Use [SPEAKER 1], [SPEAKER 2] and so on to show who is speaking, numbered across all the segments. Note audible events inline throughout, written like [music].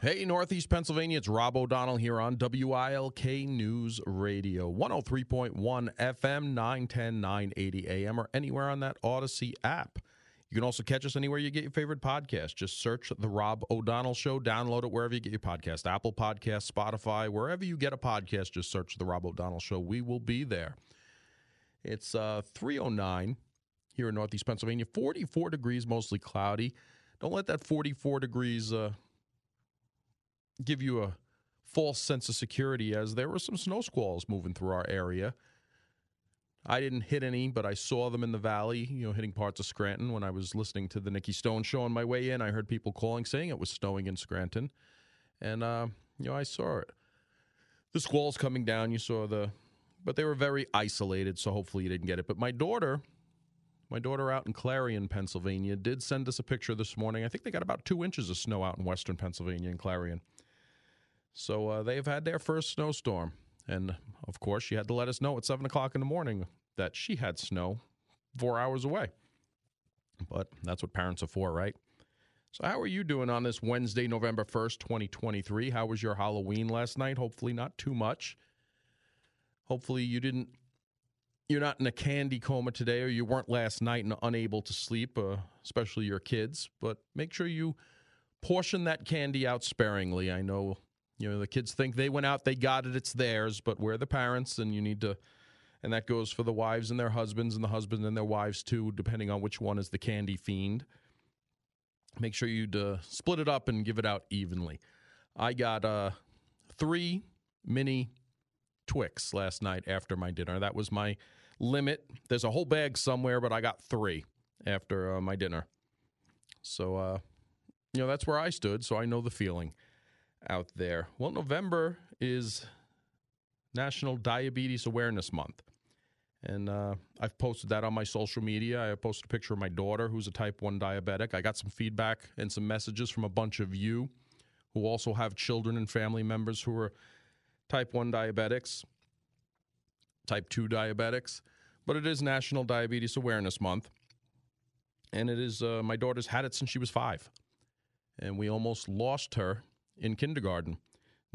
[SPEAKER 1] Hey, Northeast Pennsylvania, it's Rob O'Donnell here on WILK News Radio, 103.1 FM, 910, 980 AM, or anywhere on that Odyssey app. You can also catch us anywhere you get your favorite podcast. Just search The Rob O'Donnell Show, download it wherever you get your podcast Apple Podcast, Spotify, wherever you get a podcast, just search The Rob O'Donnell Show. We will be there. It's uh, 309 here in Northeast Pennsylvania, 44 degrees, mostly cloudy. Don't let that 44 degrees. Uh, give you a false sense of security as there were some snow squalls moving through our area. I didn't hit any, but I saw them in the valley, you know, hitting parts of Scranton. When I was listening to the Nikki Stone show on my way in, I heard people calling saying it was snowing in Scranton. And, uh, you know, I saw it. The squalls coming down, you saw the, but they were very isolated, so hopefully you didn't get it. But my daughter, my daughter out in Clarion, Pennsylvania, did send us a picture this morning. I think they got about two inches of snow out in western Pennsylvania in Clarion. So uh, they've had their first snowstorm. And of course, she had to let us know at 7 o'clock in the morning that she had snow four hours away. But that's what parents are for, right? So, how are you doing on this Wednesday, November 1st, 2023? How was your Halloween last night? Hopefully, not too much. Hopefully, you didn't. You're not in a candy coma today, or you weren't last night and unable to sleep, uh, especially your kids. But make sure you portion that candy out sparingly. I know you know, the kids think they went out, they got it, it's theirs, but we're the parents and you need to and that goes for the wives and their husbands and the husbands and their wives too, depending on which one is the candy fiend. Make sure you uh, split it up and give it out evenly. I got uh, three mini Twix last night after my dinner. That was my limit. There's a whole bag somewhere, but I got three after uh, my dinner. So, uh, you know, that's where I stood, so I know the feeling out there. Well, November is National Diabetes Awareness Month. And uh, I've posted that on my social media. I posted a picture of my daughter, who's a type 1 diabetic. I got some feedback and some messages from a bunch of you who also have children and family members who are type 1 diabetics, type 2 diabetics. But it is National Diabetes Awareness Month. And it is, uh, my daughter's had it since she was five. And we almost lost her in kindergarten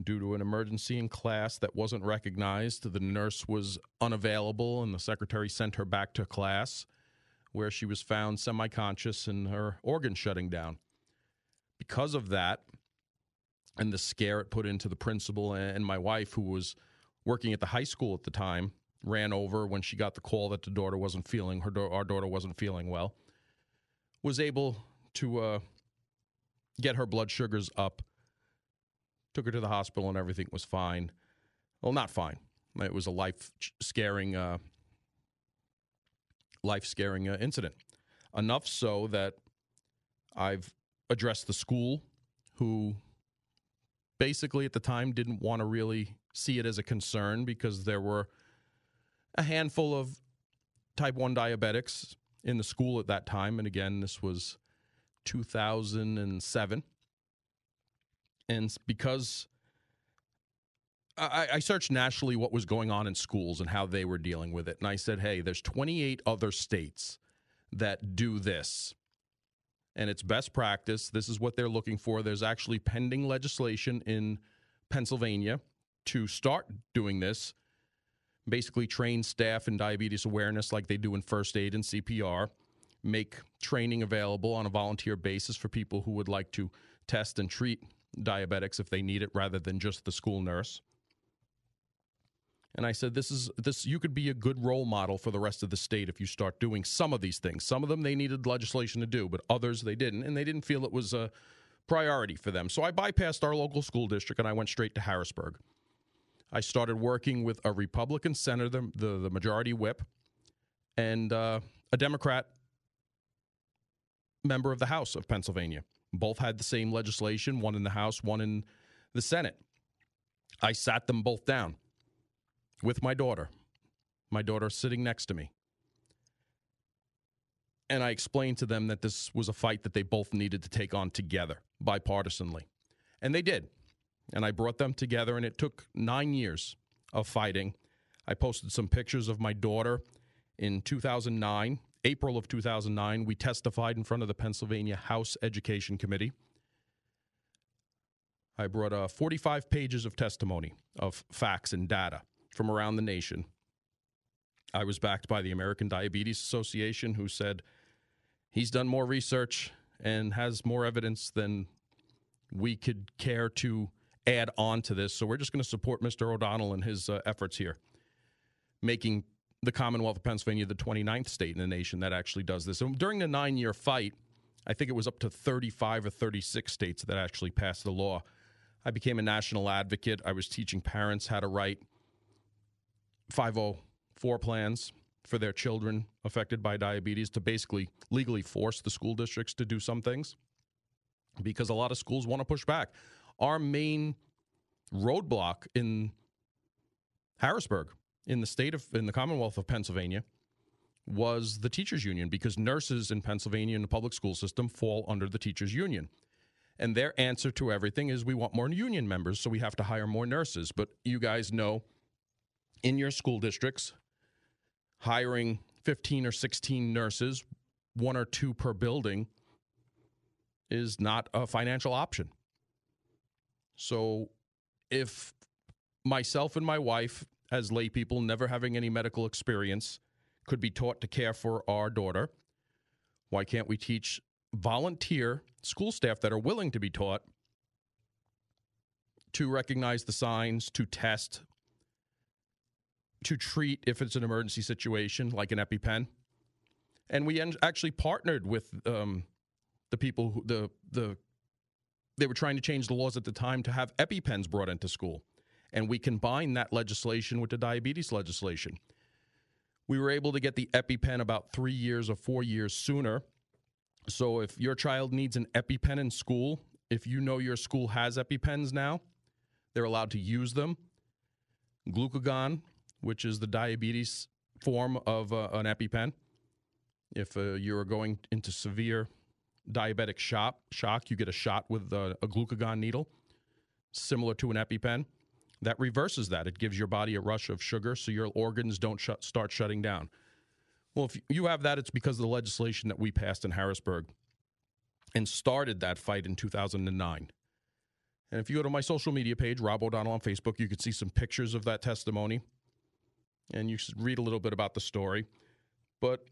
[SPEAKER 1] due to an emergency in class that wasn't recognized. The nurse was unavailable, and the secretary sent her back to class where she was found semi conscious and her organs shutting down. Because of that, and the scare it put into the principal and my wife, who was working at the high school at the time, ran over when she got the call that the daughter wasn't feeling her our daughter wasn't feeling well. Was able to uh, get her blood sugars up took her to the hospital and everything was fine. Well, not fine. It was a life scaring, uh, life scaring uh, incident. Enough so that I've addressed the school, who basically at the time didn't want to really see it as a concern because there were a handful of type 1 diabetics in the school at that time. And again, this was 2007 and because I, I, searched nationally what was going on in schools and how they were dealing with it, and I said, "Hey, there's 28 other states that do this, and it's best practice. This is what they're looking for. There's actually pending legislation in Pennsylvania to start doing this." Basically, train staff in diabetes awareness like they do in first aid and CPR, make training available on a volunteer basis for people who would like to test and treat diabetics if they need it rather than just the school nurse. And I said, this is this you could be a good role model for the rest of the state if you start doing some of these things. Some of them they needed legislation to do, but others they didn't, and they didn't feel it was a priority for them. So I bypassed our local school district and I went straight to Harrisburg. I started working with a Republican senator, the, the majority whip, and uh, a Democrat member of the House of Pennsylvania. Both had the same legislation, one in the House, one in the Senate. I sat them both down with my daughter, my daughter sitting next to me. And I explained to them that this was a fight that they both needed to take on together, bipartisanly. And they did. And I brought them together, and it took nine years of fighting. I posted some pictures of my daughter in 2009 April of 2009, we testified in front of the Pennsylvania House Education Committee. I brought uh, 45 pages of testimony of facts and data from around the nation. I was backed by the American Diabetes Association, who said he's done more research and has more evidence than we could care to add on to this. So we're just going to support Mr. O'Donnell and his uh, efforts here, making the Commonwealth of Pennsylvania the 29th state in the nation that actually does this. And during the nine year fight, I think it was up to 35 or 36 states that actually passed the law. I became a national advocate. I was teaching parents how to write 504 plans for their children affected by diabetes to basically legally force the school districts to do some things because a lot of schools want to push back. Our main roadblock in Harrisburg, in the state of, in the Commonwealth of Pennsylvania, was the teachers union because nurses in Pennsylvania in the public school system fall under the teachers union. And their answer to everything is we want more union members, so we have to hire more nurses. But you guys know in your school districts, hiring 15 or 16 nurses, one or two per building, is not a financial option. So if myself and my wife, as lay people, never having any medical experience, could be taught to care for our daughter, why can't we teach volunteer school staff that are willing to be taught to recognize the signs, to test, to treat if it's an emergency situation like an EpiPen? And we actually partnered with um, the people who the the they were trying to change the laws at the time to have EpiPens brought into school. And we combined that legislation with the diabetes legislation. We were able to get the EpiPen about three years or four years sooner. So if your child needs an EpiPen in school, if you know your school has EpiPens now, they're allowed to use them. Glucagon, which is the diabetes form of uh, an EpiPen. If uh, you're going into severe diabetic shock, shock you get a shot with a, a glucagon needle, similar to an EpiPen. That reverses that. It gives your body a rush of sugar so your organs don't sh- start shutting down. Well, if you have that, it's because of the legislation that we passed in Harrisburg and started that fight in 2009. And if you go to my social media page, Rob O'Donnell on Facebook, you can see some pictures of that testimony and you should read a little bit about the story. But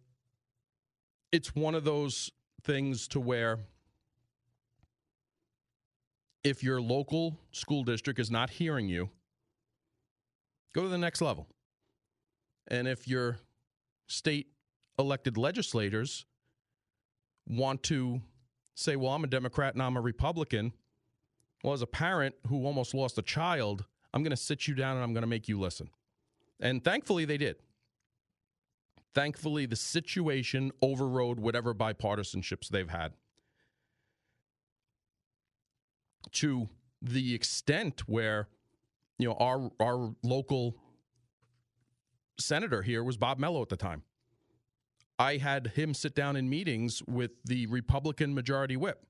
[SPEAKER 1] it's one of those things to where if your local school district is not hearing you, go to the next level. And if your state elected legislators want to say, well, I'm a Democrat and I'm a Republican, well, as a parent who almost lost a child, I'm going to sit you down and I'm going to make you listen. And thankfully, they did. Thankfully, the situation overrode whatever bipartisanships they've had. To the extent where, you know, our our local senator here was Bob Mellow at the time. I had him sit down in meetings with the Republican majority whip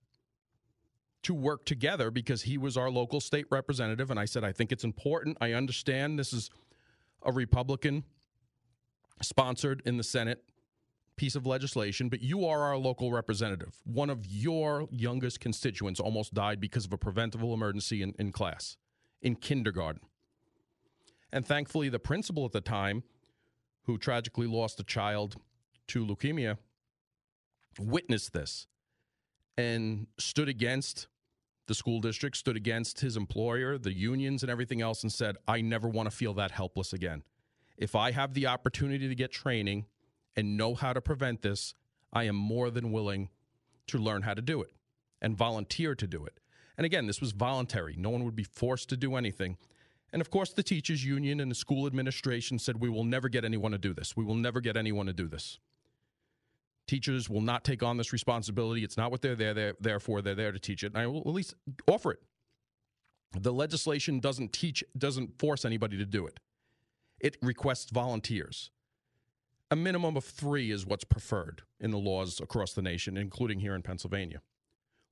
[SPEAKER 1] to work together because he was our local state representative. And I said, I think it's important. I understand this is a Republican sponsored in the Senate piece of legislation, but you are our local representative. One of your youngest constituents almost died because of a preventable emergency in, in class, in kindergarten. And thankfully, the principal at the time, who tragically lost a child to leukemia, witnessed this and stood against the school district, stood against his employer, the unions, and everything else, and said, I never want to feel that helpless again. If I have the opportunity to get training and know how to prevent this, I am more than willing to learn how to do it and volunteer to do it. And again, this was voluntary. No one would be forced to do anything. And of course, the teachers' union and the school administration said, We will never get anyone to do this. We will never get anyone to do this. Teachers will not take on this responsibility. It's not what they're there, they're there for. They're there to teach it. And I will at least offer it. The legislation doesn't teach, doesn't force anybody to do it it requests volunteers. A minimum of three is what's preferred in the laws across the nation, including here in Pennsylvania.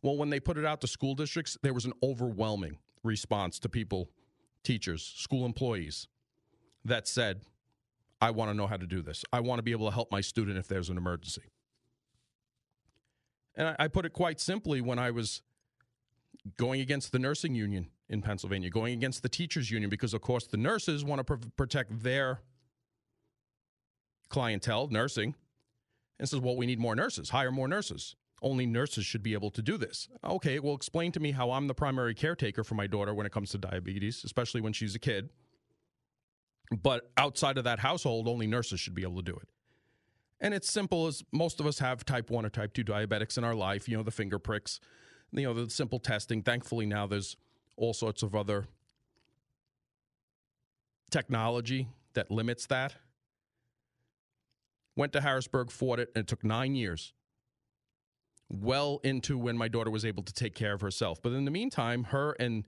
[SPEAKER 1] Well, when they put it out to school districts, there was an overwhelming response to people, teachers, school employees, that said, I want to know how to do this. I want to be able to help my student if there's an emergency. And I, I put it quite simply when I was going against the nursing union in Pennsylvania, going against the teachers union because, of course, the nurses want to pr- protect their clientele, nursing, and says, well, we need more nurses, hire more nurses. Only nurses should be able to do this. Okay, well, explain to me how I'm the primary caretaker for my daughter when it comes to diabetes, especially when she's a kid. But outside of that household, only nurses should be able to do it. And it's simple as most of us have type 1 or type 2 diabetics in our life, you know, the finger pricks, you know, the simple testing. Thankfully, now there's all sorts of other technology that limits that. Went to Harrisburg, fought it, and it took nine years. Well into when my daughter was able to take care of herself. But in the meantime, her and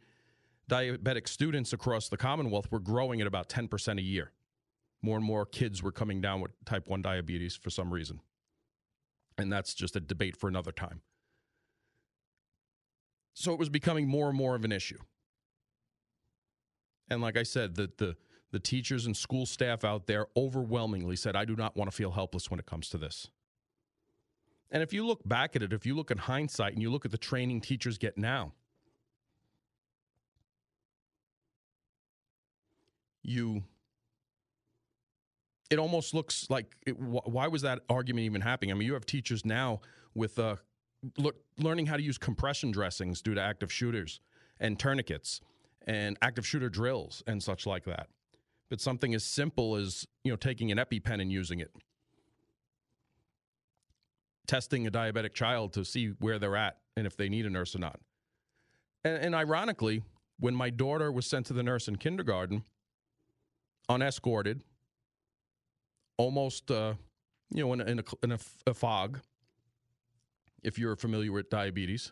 [SPEAKER 1] diabetic students across the Commonwealth were growing at about 10% a year. More and more kids were coming down with type 1 diabetes for some reason. And that's just a debate for another time. So it was becoming more and more of an issue. And like I said, the, the, the teachers and school staff out there overwhelmingly said, I do not want to feel helpless when it comes to this. And if you look back at it, if you look in hindsight and you look at the training teachers get now, you it almost looks like it, why was that argument even happening? I mean, you have teachers now with uh, learning how to use compression dressings due to active shooters and tourniquets and active shooter drills and such like that. But something as simple as you know taking an EpiPen and using it, testing a diabetic child to see where they're at and if they need a nurse or not. And, and ironically, when my daughter was sent to the nurse in kindergarten, unescorted, almost, uh, you know, in, in, a, in a, a fog, if you're familiar with diabetes.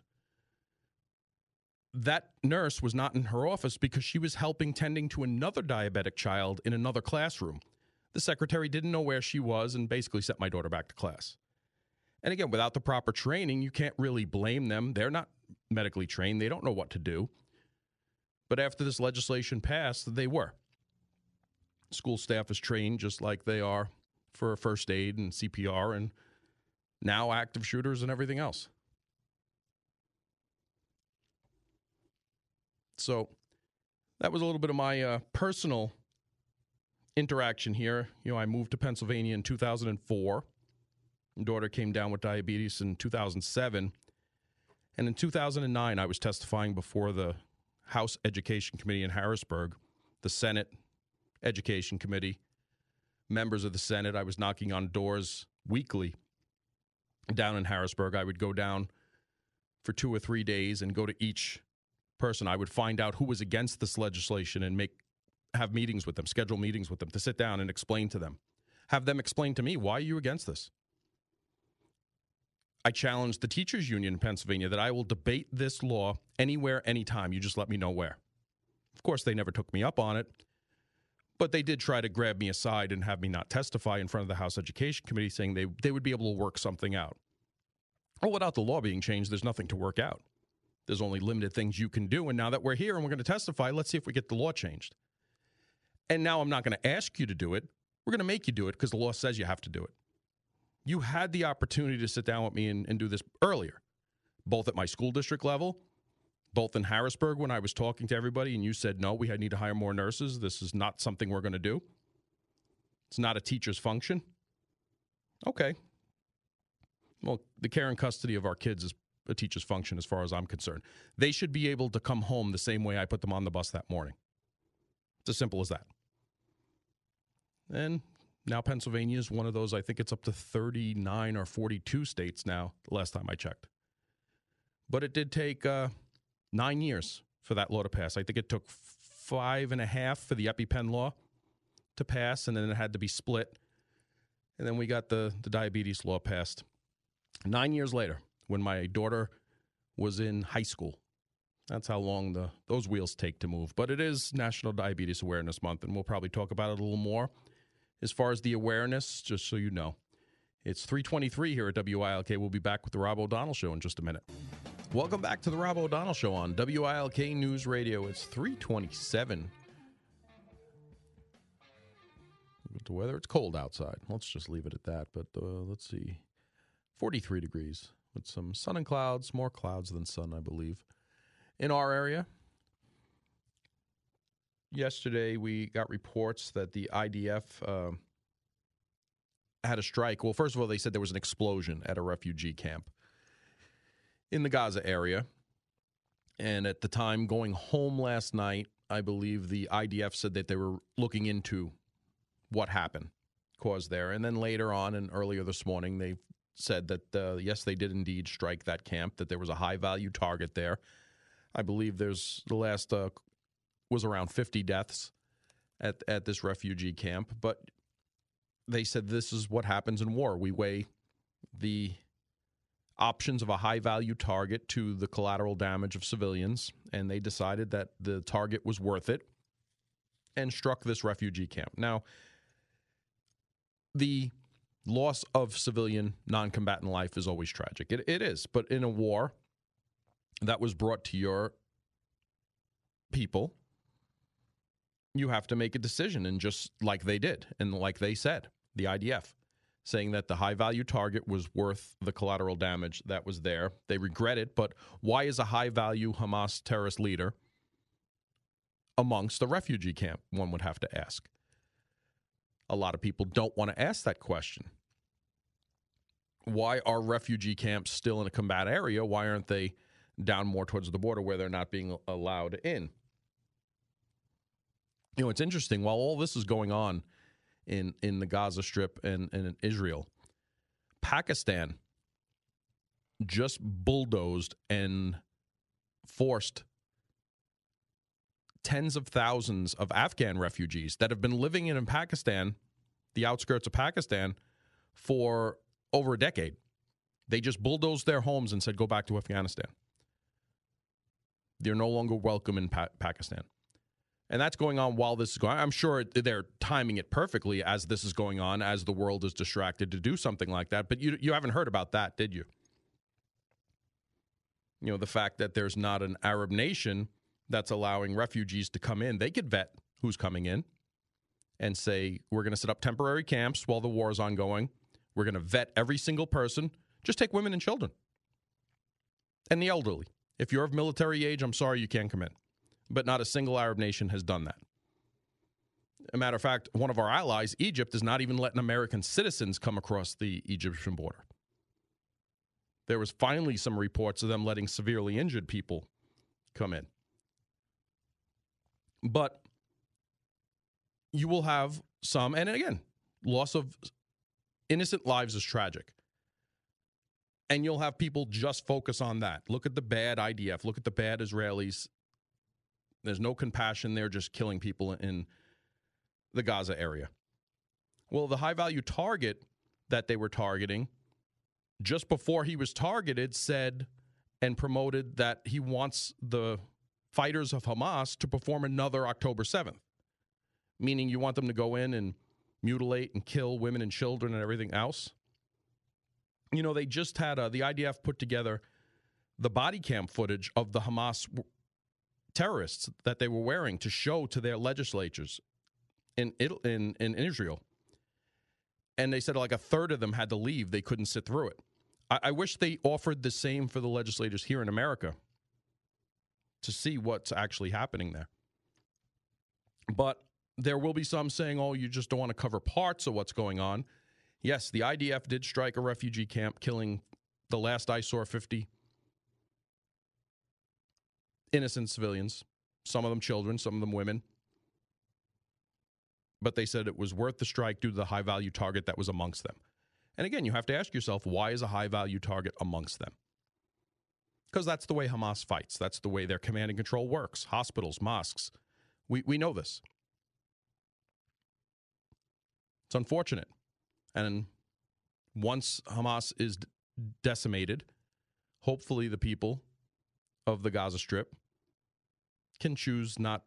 [SPEAKER 1] That nurse was not in her office because she was helping tending to another diabetic child in another classroom. The secretary didn't know where she was and basically sent my daughter back to class. And again, without the proper training, you can't really blame them. They're not medically trained, they don't know what to do. But after this legislation passed, they were. School staff is trained just like they are for first aid and CPR and now active shooters and everything else. So that was a little bit of my uh, personal interaction here. You know, I moved to Pennsylvania in 2004. Daughter came down with diabetes in 2007. And in 2009, I was testifying before the House Education Committee in Harrisburg, the Senate Education Committee, members of the Senate. I was knocking on doors weekly down in Harrisburg. I would go down for two or three days and go to each person. I would find out who was against this legislation and make have meetings with them, schedule meetings with them to sit down and explain to them. Have them explain to me why are you against this? I challenged the teachers union in Pennsylvania that I will debate this law anywhere anytime. You just let me know where. Of course, they never took me up on it. But they did try to grab me aside and have me not testify in front of the House Education Committee, saying they, they would be able to work something out. Well, without the law being changed, there's nothing to work out. There's only limited things you can do. And now that we're here and we're going to testify, let's see if we get the law changed. And now I'm not going to ask you to do it. We're going to make you do it because the law says you have to do it. You had the opportunity to sit down with me and, and do this earlier, both at my school district level both in Harrisburg when I was talking to everybody and you said, no, we need to hire more nurses. This is not something we're going to do. It's not a teacher's function. Okay. Well, the care and custody of our kids is a teacher's function as far as I'm concerned. They should be able to come home the same way I put them on the bus that morning. It's as simple as that. And now Pennsylvania is one of those, I think it's up to 39 or 42 states now, the last time I checked. But it did take. Uh, nine years for that law to pass. I think it took five and a half for the EpiPen law to pass, and then it had to be split. And then we got the, the diabetes law passed nine years later when my daughter was in high school. That's how long the those wheels take to move. But it is National Diabetes Awareness Month, and we'll probably talk about it a little more. As far as the awareness, just so you know, it's 323 here at WILK. We'll be back with the Rob O'Donnell Show in just a minute. Welcome back to the Rob O'Donnell Show on WILK News Radio. It's 327. the weather, it's cold outside. Let's just leave it at that. But uh, let's see. 43 degrees with some sun and clouds, more clouds than sun, I believe. in our area. Yesterday, we got reports that the IDF uh, had a strike. Well, first of all, they said there was an explosion at a refugee camp in the Gaza area. And at the time going home last night, I believe the IDF said that they were looking into what happened, caused there. And then later on and earlier this morning, they said that, uh, yes, they did indeed strike that camp, that there was a high value target there. I believe there's the last uh, was around 50 deaths at, at this refugee camp. But they said this is what happens in war. We weigh the options of a high value target to the collateral damage of civilians, and they decided that the target was worth it and struck this refugee camp. Now, the loss of civilian non combatant life is always tragic. It, it is, but in a war that was brought to your people, you have to make a decision, and just like they did, and like they said, the IDF saying that the high value target was worth the collateral damage that was there. They regret it, but why is a high value Hamas terrorist leader amongst the refugee camp? One would have to ask. A lot of people don't want to ask that question. Why are refugee camps still in a combat area? Why aren't they down more towards the border where they're not being allowed in? You know, it's interesting. While all this is going on, in in the Gaza Strip and, and in Israel. Pakistan just bulldozed and forced tens of thousands of Afghan refugees that have been living in in Pakistan, the outskirts of Pakistan, for over a decade. They just bulldozed their homes and said, go back to Afghanistan. They're no longer welcome in pa- Pakistan and that's going on while this is going. On. I'm sure they're timing it perfectly as this is going on, as the world is distracted to do something like that. But you you haven't heard about that, did you? You know the fact that there's not an Arab nation that's allowing refugees to come in. They could vet who's coming in and say we're going to set up temporary camps while the war is ongoing. We're going to vet every single person. Just take women and children and the elderly. If you're of military age, I'm sorry you can't come in but not a single Arab nation has done that. A matter of fact, one of our allies, Egypt, is not even letting American citizens come across the Egyptian border. There was finally some reports of them letting severely injured people come in. But you will have some, and again, loss of innocent lives is tragic. And you'll have people just focus on that. Look at the bad IDF, look at the bad Israelis, there's no compassion there, just killing people in the Gaza area. Well, the high value target that they were targeting, just before he was targeted, said and promoted that he wants the fighters of Hamas to perform another October 7th, meaning you want them to go in and mutilate and kill women and children and everything else. You know, they just had a, the IDF put together the body cam footage of the Hamas terrorists that they were wearing to show to their legislatures in in in Israel. And they said like a third of them had to leave; they couldn't sit through it. I, I wish they offered the same for the legislators here in America to see what's actually happening there. But there will be some saying, "Oh, you just don't want to cover parts of what's going on." Yes, the IDF did strike a refugee camp, killing the last I saw 50 innocent civilians, some of them children, some of them women. But they said it was worth the strike due to the high value target that was amongst them. And again, you have to ask yourself why is a high value target amongst them? Because that's the way Hamas fights. That's the way their command and control works. Hospitals, mosques. We, we know this. It's unfortunate. And once Hamas is decimated, hopefully the people of the Gaza Strip can choose not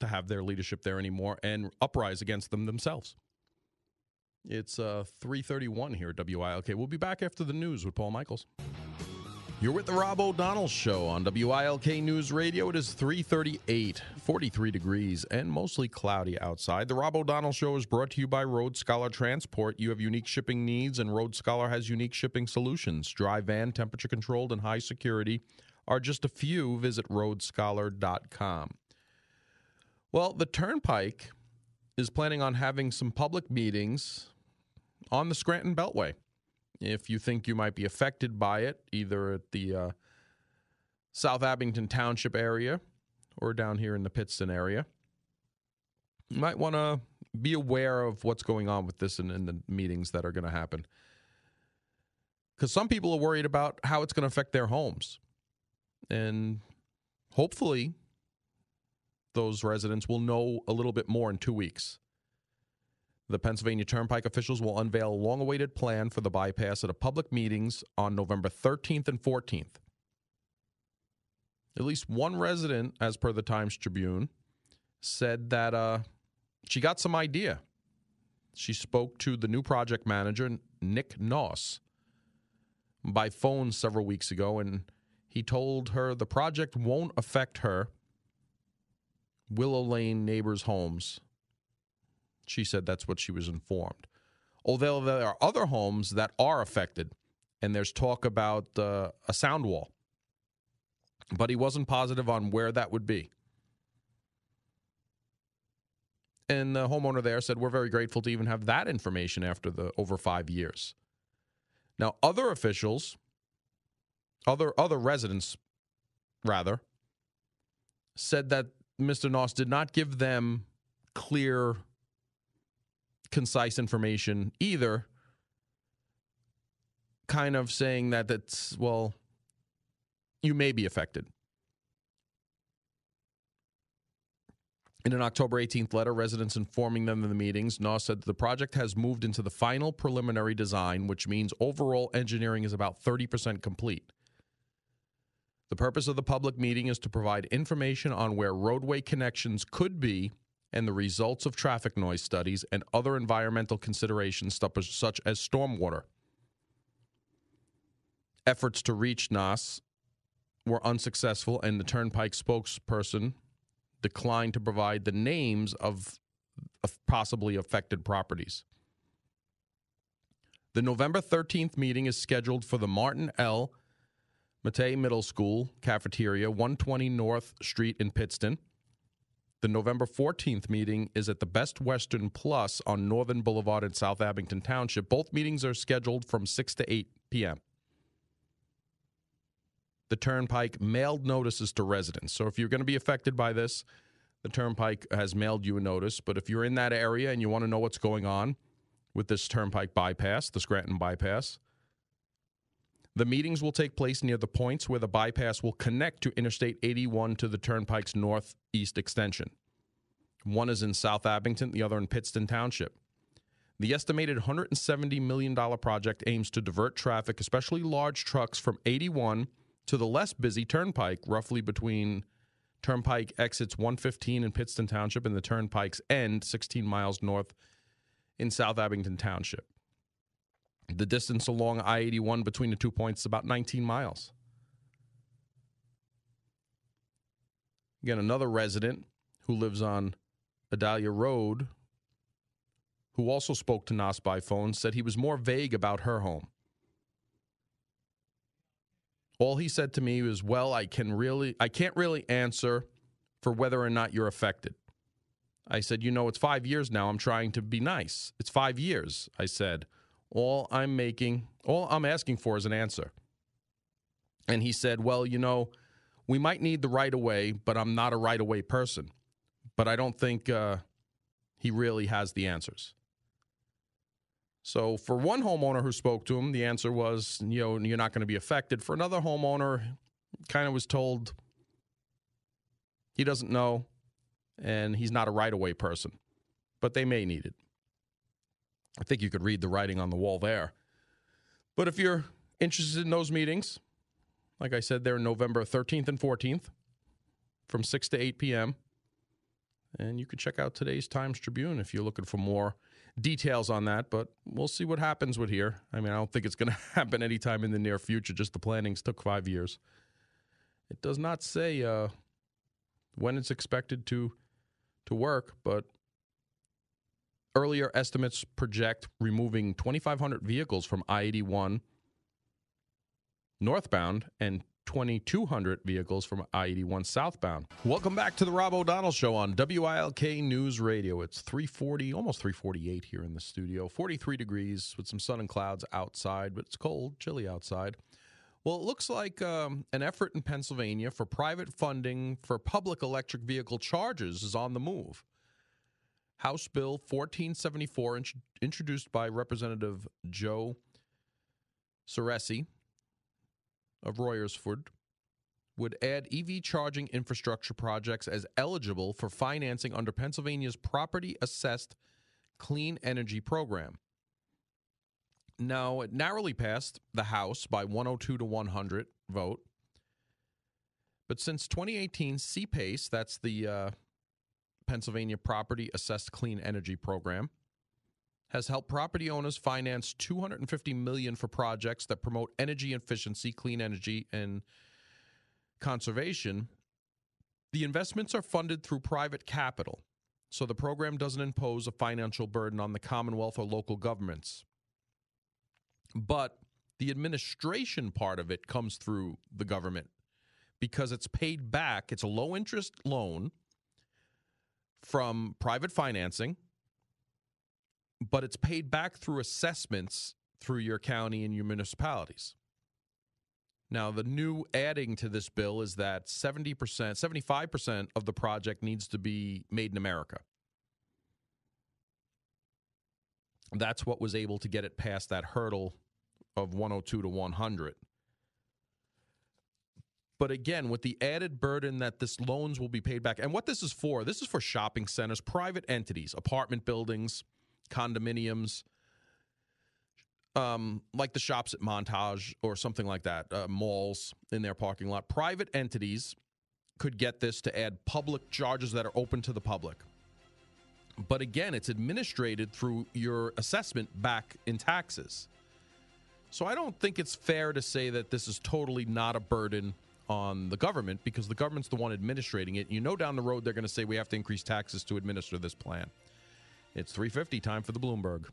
[SPEAKER 1] to have their leadership there anymore and uprise against them themselves. It's uh, 331 here at WILK. We'll be back after the news with Paul Michaels. You're with the Rob O'Donnell Show on WILK News Radio. It is 338, 43 degrees, and mostly cloudy outside. The Rob O'Donnell Show is brought to you by Road Scholar Transport. You have unique shipping needs, and Road Scholar has unique shipping solutions. Dry van, temperature controlled, and high security are just a few. Visit roadscholar.com. Well, the Turnpike is planning on having some public meetings on the Scranton Beltway. If you think you might be affected by it, either at the uh, South Abington Township area or down here in the Pittston area, you might want to be aware of what's going on with this in, in the meetings that are going to happen. Because some people are worried about how it's going to affect their homes. And hopefully, those residents will know a little bit more in two weeks. The Pennsylvania Turnpike officials will unveil a long awaited plan for the bypass at a public meetings on November 13th and 14th. At least one resident, as per the Times Tribune, said that uh, she got some idea. She spoke to the new project manager, Nick Noss, by phone several weeks ago, and he told her the project won't affect her Willow Lane neighbors' homes. She said that's what she was informed. Although there are other homes that are affected, and there's talk about uh, a sound wall. But he wasn't positive on where that would be. And the homeowner there said, We're very grateful to even have that information after the over five years. Now, other officials, other other residents, rather, said that Mr. Noss did not give them clear, concise information either. Kind of saying that that's well, you may be affected. In an October 18th letter, residents informing them of the meetings, Noss said that the project has moved into the final preliminary design, which means overall engineering is about 30% complete. The purpose of the public meeting is to provide information on where roadway connections could be and the results of traffic noise studies and other environmental considerations such as stormwater. Efforts to reach Noss were unsuccessful, and the Turnpike spokesperson declined to provide the names of, of possibly affected properties. The November 13th meeting is scheduled for the Martin L. Mattei Middle School cafeteria, 120 North Street in Pittston. The November 14th meeting is at the Best Western Plus on Northern Boulevard in South Abington Township. Both meetings are scheduled from 6 to 8 p.m the Turnpike mailed notices to residents. So if you're going to be affected by this, the Turnpike has mailed you a notice. But if you're in that area and you want to know what's going on with this Turnpike bypass, the Scranton bypass, the meetings will take place near the points where the bypass will connect to Interstate 81 to the Turnpike's northeast extension. One is in South Abington, the other in Pittston Township. The estimated $170 million project aims to divert traffic, especially large trucks, from 81 to the less busy Turnpike, roughly between Turnpike exits 115 in Pittston Township and the Turnpike's end 16 miles north in South Abington Township. The distance along I 81 between the two points is about 19 miles. Again, another resident who lives on Adalia Road, who also spoke to Noss by phone, said he was more vague about her home. All he said to me was, "Well, I can really I can't really answer for whether or not you're affected." I said, "You know, it's 5 years now. I'm trying to be nice. It's 5 years." I said, "All I'm making, all I'm asking for is an answer." And he said, "Well, you know, we might need the right of way, but I'm not a right of way person. But I don't think uh, he really has the answers." So for one homeowner who spoke to him, the answer was, you know, you're not going to be affected. For another homeowner, kind of was told he doesn't know and he's not a right away person, but they may need it. I think you could read the writing on the wall there. But if you're interested in those meetings, like I said, they're November 13th and 14th from 6 to 8 p.m. And you can check out today's Times Tribune if you're looking for more details on that, but we'll see what happens with here. I mean, I don't think it's going [laughs] to happen anytime in the near future. Just the plannings took five years. It does not say uh, when it's expected to to work, but earlier estimates project removing 2,500 vehicles from I-81 northbound and 2,200 vehicles from I 81 southbound. Welcome back to the Rob O'Donnell Show on WILK News Radio. It's 340, almost 348 here in the studio. 43 degrees with some sun and clouds outside, but it's cold, chilly outside. Well, it looks like um, an effort in Pennsylvania for private funding for public electric vehicle charges is on the move. House Bill 1474, int- introduced by Representative Joe Ciresi of Royersford, would add EV charging infrastructure projects as eligible for financing under Pennsylvania's property assessed clean energy program. Now, it narrowly passed the House by 102 to 100 vote. But since 2018, CPACE, that's the uh, Pennsylvania Property Assessed Clean Energy Program, has helped property owners finance 250 million for projects that promote energy efficiency, clean energy, and conservation. The investments are funded through private capital, so the program doesn't impose a financial burden on the Commonwealth or local governments. But the administration part of it comes through the government because it's paid back. It's a low interest loan from private financing, but it's paid back through assessments through your county and your municipalities. Now, the new adding to this bill is that 70%, 75% of the project needs to be made in America. That's what was able to get it past that hurdle of 102 to 100. But again, with the added burden that this loans will be paid back, and what this is for, this is for shopping centers, private entities, apartment buildings, condominiums, um, like the shops at Montage or something like that, uh, malls in their parking lot. Private entities could get this to add public charges that are open to the public. But again, it's administrated through your assessment back in taxes. So I don't think it's fair to say that this is totally not a burden on the government because the government's the one administrating it. You know down the road they're going to say we have to increase taxes to administer this plan. It's 350 time for the Bloomberg.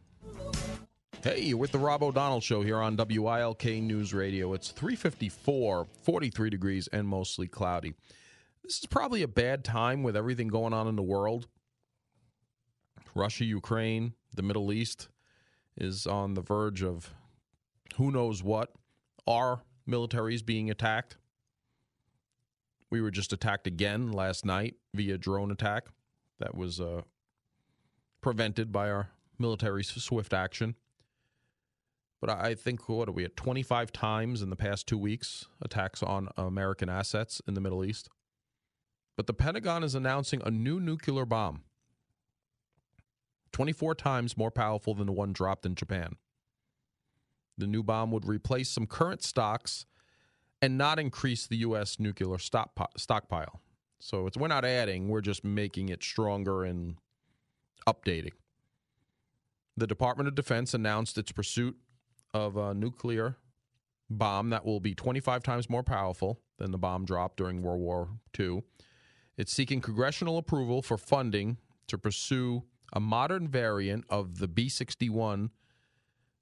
[SPEAKER 1] Hey, you're with the Rob O'Donnell show here on WILK News Radio. It's 354, 43 degrees and mostly cloudy. This is probably a bad time with everything going on in the world. Russia, Ukraine, the Middle East is on the verge of who knows what. Our military is being attacked. We were just attacked again last night via drone attack. That was uh, prevented by our military's swift action. But I think, what are we at? 25 times in the past two weeks attacks on American assets in the Middle East. But the Pentagon is announcing a new nuclear bomb, 24 times more powerful than the one dropped in Japan. The new bomb would replace some current stocks and not increase the U.S. nuclear stockpile. So we're not adding, we're just making it stronger and updating. The Department of Defense announced its pursuit of a nuclear bomb that will be 25 times more powerful than the bomb dropped during World War II. It's seeking congressional approval for funding to pursue a modern variant of the B 61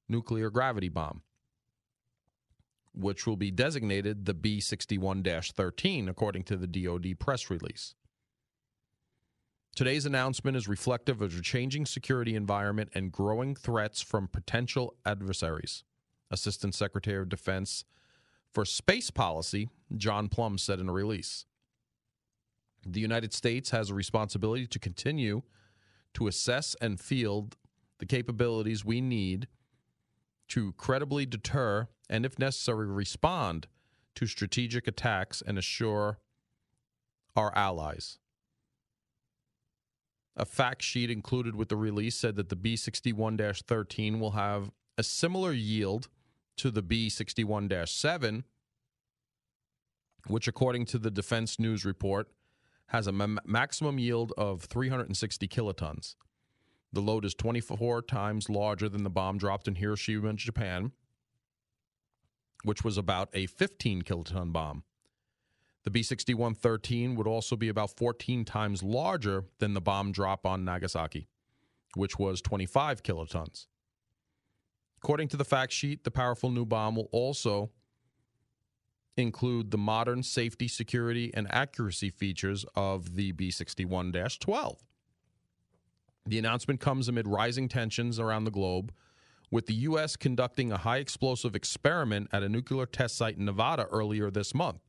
[SPEAKER 1] nuclear gravity bomb which will be designated the B 61 13, according to the DoD press release. Today's announcement is reflective of a changing security environment and growing threats from potential adversaries. Assistant Secretary of Defense for Space Policy, John Plumb, said in a release. The United States has a responsibility to continue to assess and field the capabilities we need to credibly deter and, if necessary, respond to strategic attacks and assure our allies. A fact sheet included with the release said that the B 61 13 will have a similar yield to the B 61 7, which, according to the Defense News Report, has a maximum yield of 360 kilotons. The load is 24 times larger than the bomb dropped in Hiroshima, Japan, which was about a 15 kiloton bomb. The B 61 13 would also be about 14 times larger than the bomb drop on Nagasaki, which was 25 kilotons. According to the fact sheet, the powerful new bomb will also include the modern safety, security, and accuracy features of the B 61 12. The announcement comes amid rising tensions around the globe, with the U.S. conducting a high explosive experiment at a nuclear test site in Nevada earlier this month.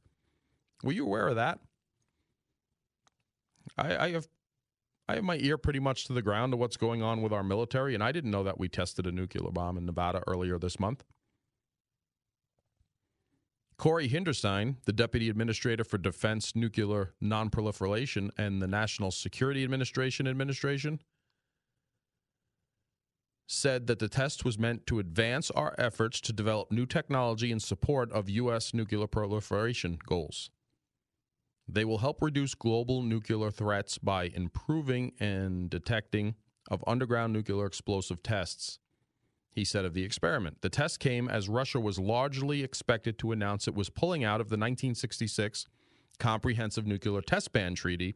[SPEAKER 1] Were you aware of that? I, I have I have my ear pretty much to the ground to what's going on with our military, and I didn't know that we tested a nuclear bomb in Nevada earlier this month. Corey Hinderstein, the Deputy Administrator for Defense Nuclear Nonproliferation and the National Security Administration Administration, said that the test was meant to advance our efforts to develop new technology in support of U.S. nuclear proliferation goals. They will help reduce global nuclear threats by improving and detecting of underground nuclear explosive tests he said of the experiment. The test came as Russia was largely expected to announce it was pulling out of the 1966 Comprehensive Nuclear Test Ban Treaty,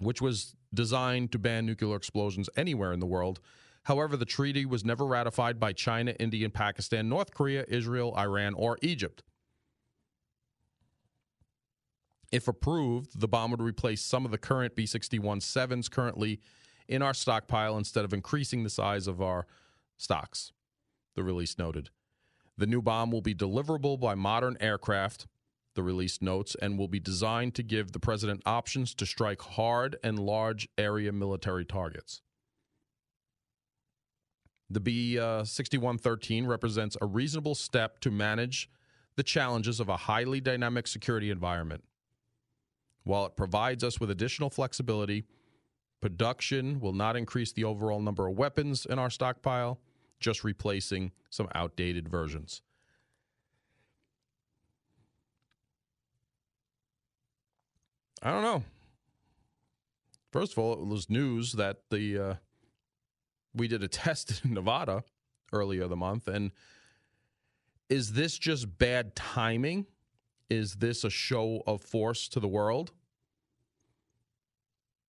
[SPEAKER 1] which was designed to ban nuclear explosions anywhere in the world. However, the treaty was never ratified by China, India, Pakistan, North Korea, Israel, Iran, or Egypt. If approved, the bomb would replace some of the current B 61 7s currently in our stockpile instead of increasing the size of our stocks, the release noted. The new bomb will be deliverable by modern aircraft, the release notes, and will be designed to give the president options to strike hard and large area military targets. The B uh, 6113 represents a reasonable step to manage the challenges of a highly dynamic security environment. While it provides us with additional flexibility, production will not increase the overall number of weapons in our stockpile just replacing some outdated versions. I don't know. First of all, it was news that the uh, we did a [laughs] test in Nevada earlier the month, and is this just bad timing? Is this a show of force to the world?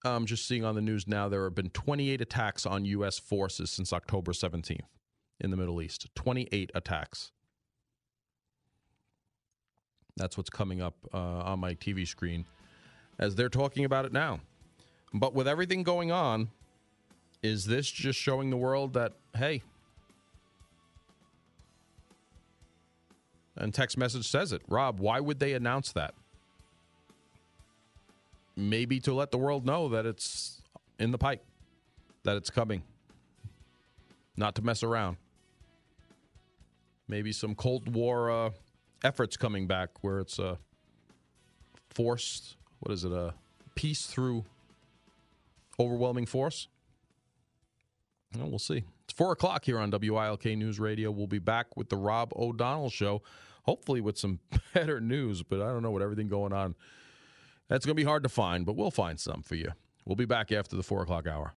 [SPEAKER 1] I'm just seeing on the news now there have been 28 attacks on U.S. forces since October 17th in the Middle East 28 attacks. That's what's coming up uh, on my TV screen as they're talking about it now. But with everything going on, is this just showing the world that, hey, and text message says it. Rob, why would they announce that? Maybe to let the world know that it's in the pipe, that it's coming, not to mess around maybe some Cold War uh, efforts coming back where it's a forced, what is it, a peace through overwhelming force? Well, we'll see. It's 4 o'clock here on WILK News Radio. We'll be back with the Rob O'Donnell Show, hopefully with some [laughs] better news, but I don't know what everything going on. That's going to be hard to find, but we'll find some for you. We'll be back after the 4 o'clock hour.